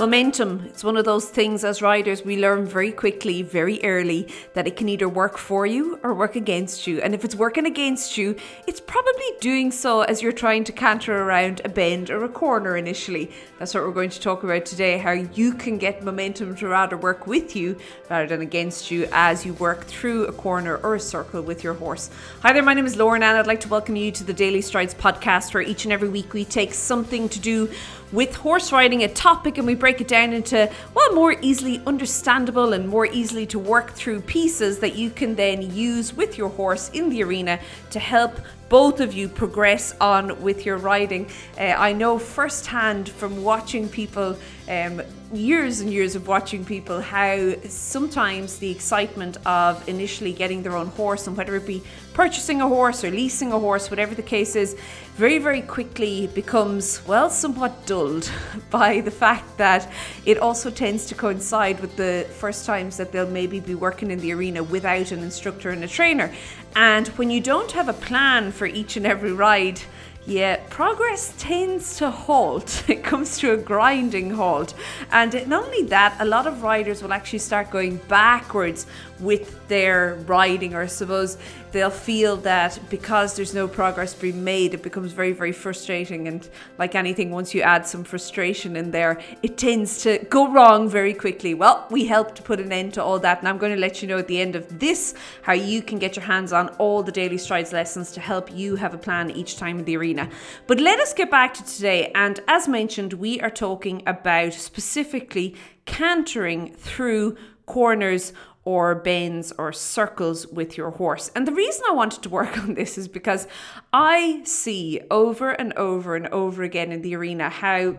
Momentum, it's one of those things as riders we learn very quickly, very early, that it can either work for you or work against you. And if it's working against you, it's probably doing so as you're trying to canter around a bend or a corner initially. That's what we're going to talk about today how you can get momentum to rather work with you rather than against you as you work through a corner or a circle with your horse. Hi there, my name is Lauren, and I'd like to welcome you to the Daily Strides podcast, where each and every week we take something to do with horse riding, a topic, and we break it down into, well, more easily understandable and more easily to work through pieces that you can then use with your horse in the arena to help both of you progress on with your riding. Uh, I know firsthand from watching people, um, years and years of watching people, how sometimes the excitement of initially getting their own horse, and whether it be purchasing a horse or leasing a horse, whatever the case is, very, very quickly becomes, well, somewhat dulled by the fact that it also tends to coincide with the first times that they'll maybe be working in the arena without an instructor and a trainer. And when you don't have a plan for each and every ride, yeah, progress tends to halt. It comes to a grinding halt. And not only that, a lot of riders will actually start going backwards with their riding, or I suppose they'll feel that because there's no progress being made, it becomes very, very frustrating. And like anything, once you add some frustration in there, it tends to go wrong very quickly. Well, we help to put an end to all that. And I'm going to let you know at the end of this how you can get your hands on all the Daily Strides lessons to help you have a plan each time in the arena. But let us get back to today. And as mentioned, we are talking about specifically cantering through corners or bends or circles with your horse. And the reason I wanted to work on this is because I see over and over and over again in the arena how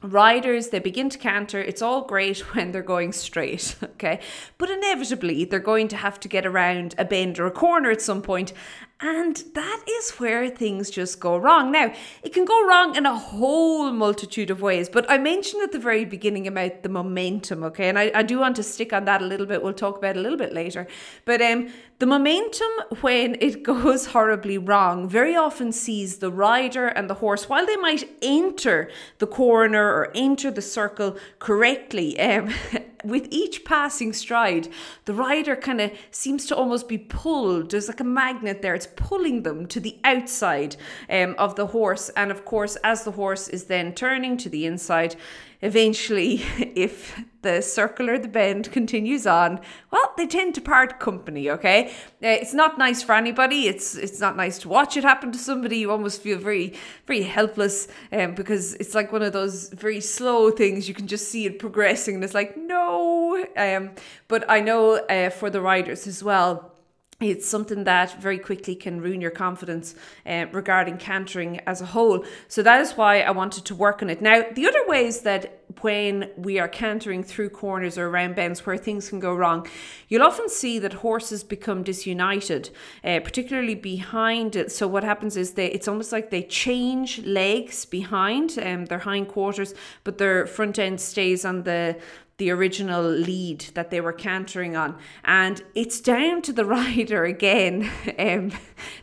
riders they begin to canter it's all great when they're going straight okay but inevitably they're going to have to get around a bend or a corner at some point and that is where things just go wrong. Now, it can go wrong in a whole multitude of ways, but I mentioned at the very beginning about the momentum, okay? And I, I do want to stick on that a little bit. We'll talk about it a little bit later. But um, the momentum, when it goes horribly wrong, very often sees the rider and the horse, while they might enter the corner or enter the circle correctly, um, with each passing stride, the rider kind of seems to almost be pulled. There's like a magnet there. It's pulling them to the outside um, of the horse. And of course, as the horse is then turning to the inside, eventually, if the circle or the bend continues on, well, they tend to part company. Okay, uh, it's not nice for anybody. It's it's not nice to watch it happen to somebody. You almost feel very very helpless, um, because it's like one of those very slow things. You can just see it progressing, and it's like no. Um, but I know uh, for the riders as well it's something that very quickly can ruin your confidence uh, regarding cantering as a whole. So that is why I wanted to work on it. Now, the other ways that when we are cantering through corners or around bends where things can go wrong, you'll often see that horses become disunited, uh, particularly behind it. So what happens is they it's almost like they change legs behind um, their hindquarters, but their front end stays on the the original lead that they were cantering on. And it's down to the rider again, um,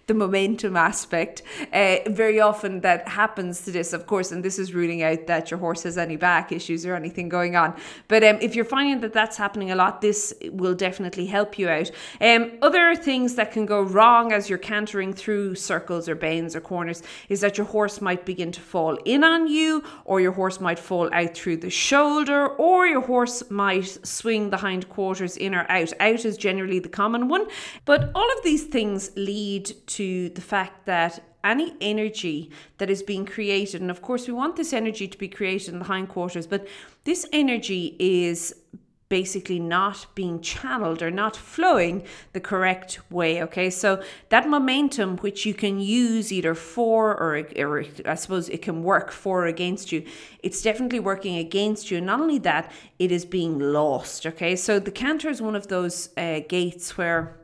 the momentum aspect. Uh, very often that happens to this, of course, and this is ruling out that your horse has any back issues or anything going on. But um, if you're finding that that's happening a lot, this will definitely help you out. Um, other things that can go wrong as you're cantering through circles or bends or corners is that your horse might begin to fall in on you, or your horse might fall out through the shoulder, or your horse horse might swing the hindquarters in or out. Out is generally the common one. But all of these things lead to the fact that any energy that is being created, and of course, we want this energy to be created in the hindquarters, but this energy is basically not being channeled or not flowing the correct way. Okay, so that momentum, which you can use either for or, or I suppose it can work for or against you, it's definitely working against you. And not only that, it is being lost. Okay, so the canter is one of those uh, gaits where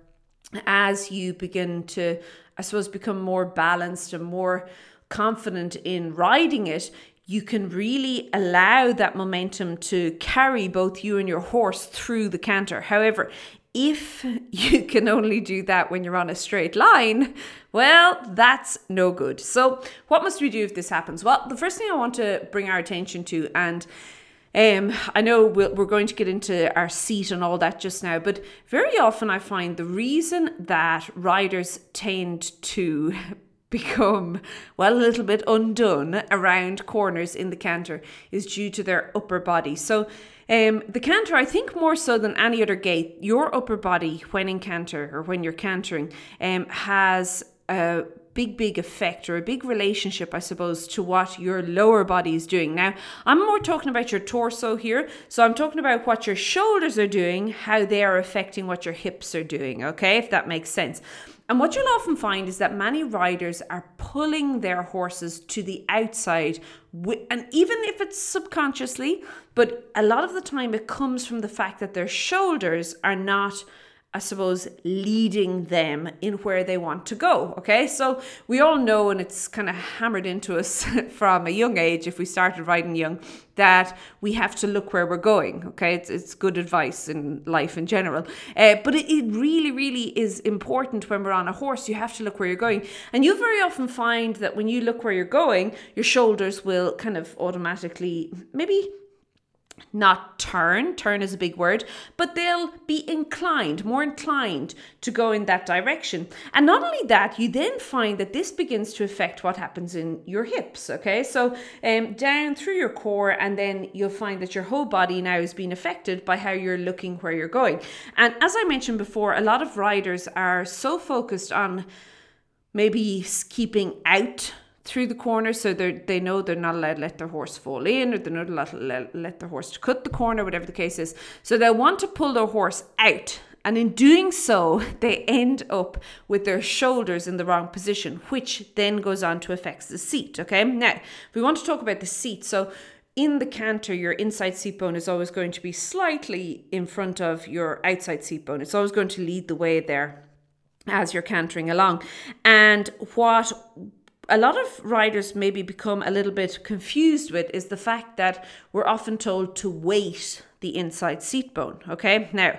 as you begin to, I suppose, become more balanced and more confident in riding it, you can really allow that momentum to carry both you and your horse through the canter. However, if you can only do that when you're on a straight line, well, that's no good. So, what must we do if this happens? Well, the first thing I want to bring our attention to, and Um, I know we we are going to get into our seat and all that just now, but very often I find the reason that riders tend to become, well, a little bit undone around corners in the canter is due to their upper body. So, um, the canter, I think more so than any other gait, your upper body when in canter or when you're cantering um, has a big, big effect or a big relationship, I suppose, to what your lower body is doing. Now, I'm more talking about your torso here. So I'm talking about what your shoulders are doing, how they are affecting what your hips are doing, okay, if that makes sense. And what you'll often find is that many riders are pulling their horses to the outside, and even if it's subconsciously, but a lot of the time it comes from the fact that their shoulders are not I suppose, leading them in where they want to go. Okay, so we all know, and it's kind of hammered into us from a young age, if we started riding young, that we have to look where we're going. Okay, it's, it's good advice in life in general. Uh, but it, it really, really is important when we're on a horse. You have to look where you're going. And you'll very often find that when you look where you're going, your shoulders will kind of automatically maybe not turn, turn is a big word, but they'll be inclined, more inclined to go in that direction. And not only that, you then find that this begins to affect what happens in your hips, okay? So um, down through your core, and then you'll find that your whole body now is being affected by how you're looking where you're going. And as I mentioned before, a lot of riders are so focused on maybe keeping out through the corner so they they know they're not allowed to let their horse fall in or they're not allowed to let, let their horse cut the corner whatever the case is so they want to pull their horse out and in doing so they end up with their shoulders in the wrong position which then goes on to affect the seat okay now we want to talk about the seat so in the canter, your inside seat bone is always going to be slightly in front of your outside seat bone. It's always going to lead the way there as you're cantering along. And what a lot of riders maybe become a little bit confused with is the fact that we're often told to weight the inside seat bone. Okay, now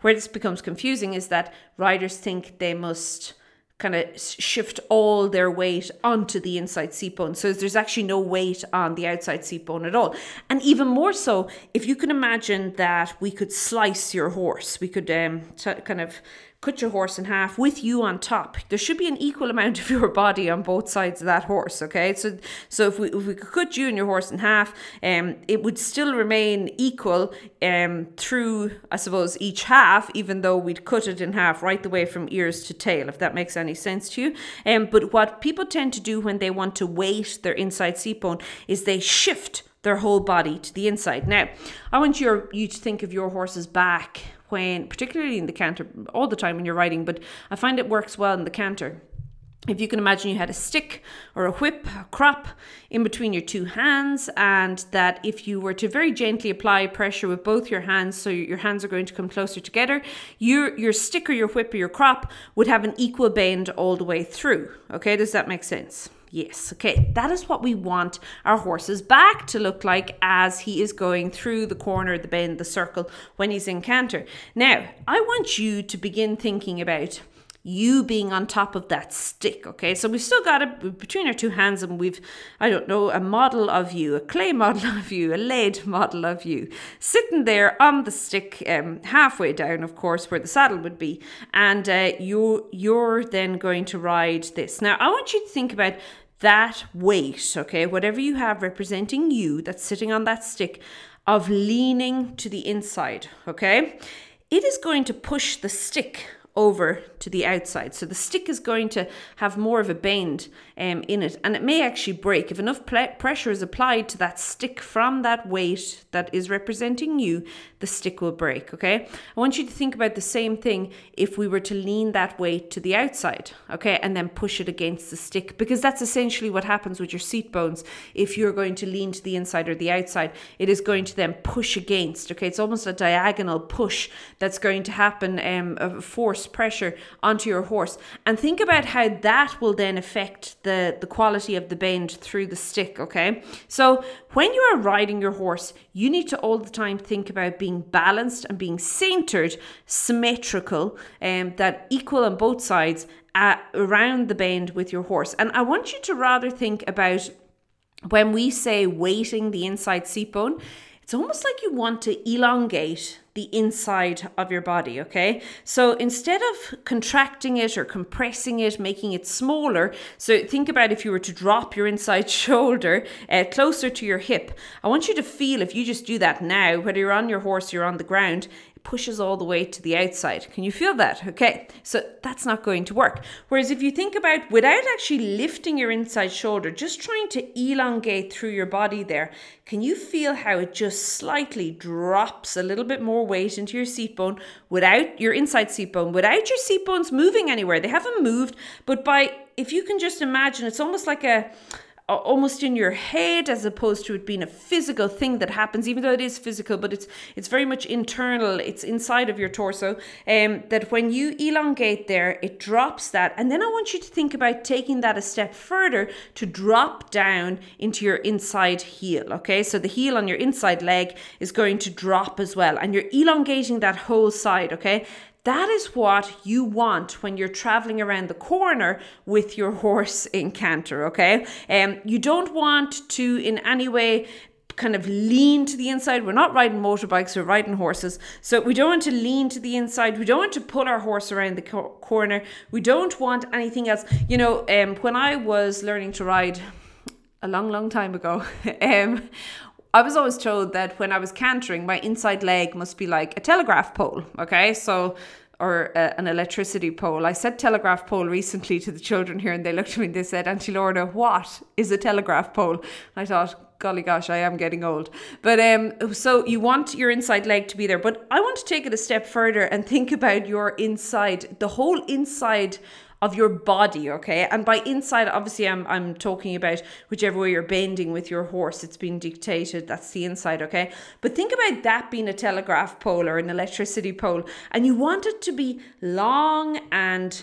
where this becomes confusing is that riders think they must kind of shift all their weight onto the inside seat bone. So there's actually no weight on the outside seat bone at all. And even more so, if you can imagine that we could slice your horse, we could um, t- kind of cut your horse in half with you on top. There should be an equal amount of your body on both sides of that horse. Okay, so so if we if we could cut you and your horse in half, um, it would still remain equal um through I suppose each half, even though we'd cut it in half right the way from ears to tail. If that makes any sense to you. Um, but what people tend to do when they want to weight their inside seat bone is they shift their whole body to the inside. Now, I want your you to think of your horse's back when, particularly in the canter, all the time when you're riding, but I find it works well in the canter. If you can imagine you had a stick or a whip, a crop in between your two hands, and that if you were to very gently apply pressure with both your hands, so your hands are going to come closer together, your your stick or your whip or your crop would have an equal bend all the way through. Okay, does that make sense? Yes, okay, that is what we want our horse's back to look like as he is going through the corner, the bend, the circle when he's in canter. Now, I want you to begin thinking about you being on top of that stick. Okay, so we've still got it between our two hands, and we've, I don't know, a model of you, a clay model of you, a lead model of you, sitting there on the stick, um, halfway down, of course, where the saddle would be, and uh, you you're then going to ride this. Now, I want you to think about that weight, okay, whatever you have representing you that's sitting on that stick, of leaning to the inside, okay, it is going to push the stick over to the outside. So the stick is going to have more of a bend um, in it and it may actually break. If enough ple- pressure is applied to that stick from that weight that is representing you, the stick will break. Okay. I want you to think about the same thing if we were to lean that weight to the outside. Okay. And then push it against the stick because that's essentially what happens with your seat bones. If you're going to lean to the inside or the outside, it is going to then push against. Okay. It's almost a diagonal push that's going to happen, um, of force pressure onto your horse. And think about how that will then affect the, the quality of the bend through the stick, okay? So when you are riding your horse, you need to all the time think about being balanced and being centered, symmetrical, um, that equal on both sides uh, around the bend with your horse. And I want you to rather think about when we say weighting the inside seat bone, it's almost like you want to elongate the inside of your body, okay? So instead of contracting it or compressing it, making it smaller, so think about if you were to drop your inside shoulder uh, closer to your hip. I want you to feel if you just do that now, whether you're on your horse, you're on the ground, pushes all the way to the outside. Can you feel that? Okay, so that's not going to work. Whereas if you think about without actually lifting your inside shoulder, just trying to elongate through your body there, can you feel how it just slightly drops a little bit more weight into your seat bone without your inside seat bone, without your seat bones moving anywhere? They haven't moved, but by if you can just imagine, it's almost like a almost in your head as opposed to it being a physical thing that happens even though it is physical but it's it's very much internal it's inside of your torso um that when you elongate there it drops that. And then i want you to think about taking that a step further to drop down into your inside heel okay? So the heel on your inside leg is going to drop as well and you're elongating that whole side okay that is what you want when you're traveling around the corner with your horse in canter, okay? Um, you don't want to in any way kind of lean to the inside. We're not riding motorbikes, we're riding horses. So we don't want to lean to the inside. We don't want to pull our horse around the co- corner. We don't want anything else. You know, um, when I was learning to ride a long, long time ago, um, I was always told that when I was cantering, my inside leg must be like a telegraph pole. Okay, so or uh, an electricity pole. I said telegraph pole recently to the children here, and they looked at me and they said, "Auntie Lorna, what is a telegraph pole?" And I thought, golly gosh, I am getting old. But um, so you want your inside leg to be there, but I want to take it a step further and think about your inside, the whole inside of your body, okay? And by inside, obviously, I'm, I'm talking about whichever way you're bending with your horse, it's being dictated. That's the inside, okay? But think about that being a telegraph pole or an electricity pole, and you want it to be long and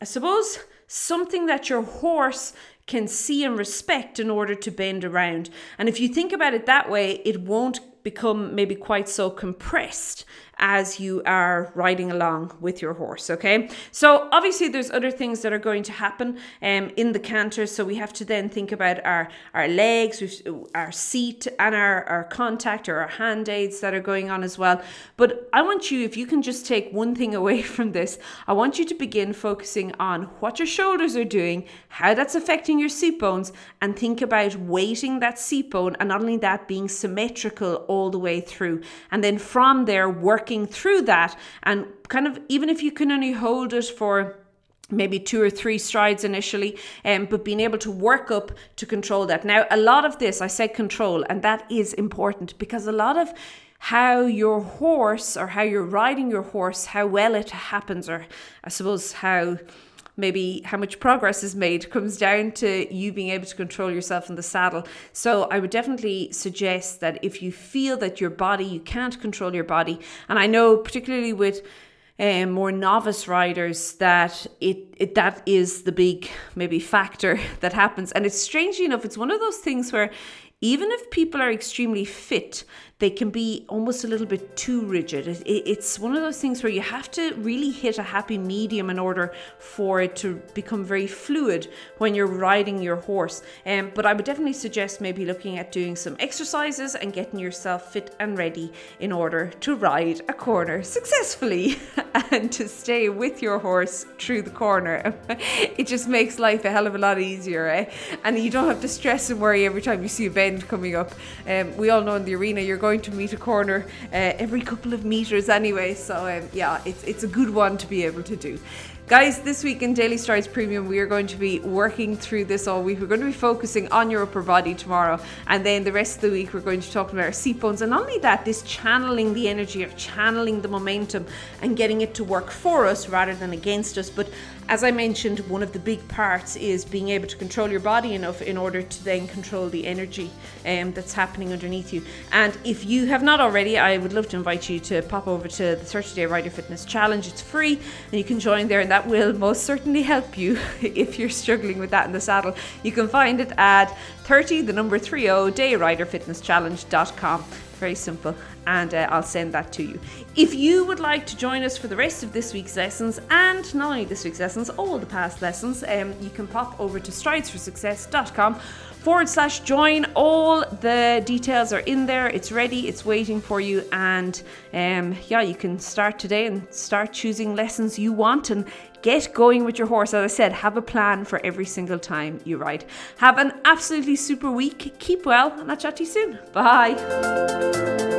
I suppose something that your horse can see and respect in order to bend around. And if you think about it that way, it won't become maybe quite so compressed as you are riding along with your horse. Okay, so obviously there's other things that are going to happen um, in the canter. So we have to then think about our our legs, our seat, and our our contact or our hand aids that are going on as well. But I want you, if you can just take one thing away from this, I want you to begin focusing on what your shoulders are doing, how that's affecting your seat bones, and think about weighting that seat bone, and not only that being symmetrical all the way through, and then from there work working through that and kind of even if you can only hold it for maybe two or three strides initially, um, but being able to work up to control that. Now, a lot of this, I said control, and that is important because a lot of how your horse or how you're riding your horse, how well it happens, or I suppose how maybe how much progress is made comes down to you being able to control yourself in the saddle. So I would definitely suggest that if you feel that your body, you can't control your body, and I know particularly with um, more novice riders that it, it that is the big maybe factor that happens and it's strangely enough it's one of those things where even if people are extremely fit they can be almost a little bit too rigid. It, it's one of those things where you have to really hit a happy medium in order for it to become very fluid when you're riding your horse. Um, but I would definitely suggest maybe looking at doing some exercises and getting yourself fit and ready in order to ride a corner successfully and to stay with your horse through the corner. it just makes life a hell of a lot easier, eh? And you don't have to stress and worry every time you see a bend coming up. Um, we all know in the arena you're going to meet a corner uh, every couple of meters anyway. So um, yeah, it's it's a good one to be able to do. Guys, this week in Daily Strides Premium, we are going to be working through this all week. We're going to be focusing on your upper body tomorrow, and then the rest of the week, we're going to talk about our seat bones. And not only that, this channeling the energy of channeling the momentum and getting it to work for us rather than against us. But as I mentioned, one of the big parts is being able to control your body enough in order to then control the energy um, that's happening underneath you. And if you have not already, I would love to invite you to pop over to the 30 Day Rider Fitness Challenge. It's free and you can join there, and that will most certainly help you if you're struggling with that in the saddle. You can find it at 30, the number 30, dayriderfitnesschallenge.com. Very simple and uh, I'll send that to you. If you would like to join us for the rest of this week's lessons and not only this week's lessons, all the past lessons, um, you can pop over to stridesforsuccess.com forward slash join. All the details are in there. It's ready, it's waiting for you. And um, yeah, you can start today and start choosing lessons you want and get going with your horse. As I said, have a plan for every single time you ride. Have an absolutely super week. Keep well, and I'll chat to you soon. Bye.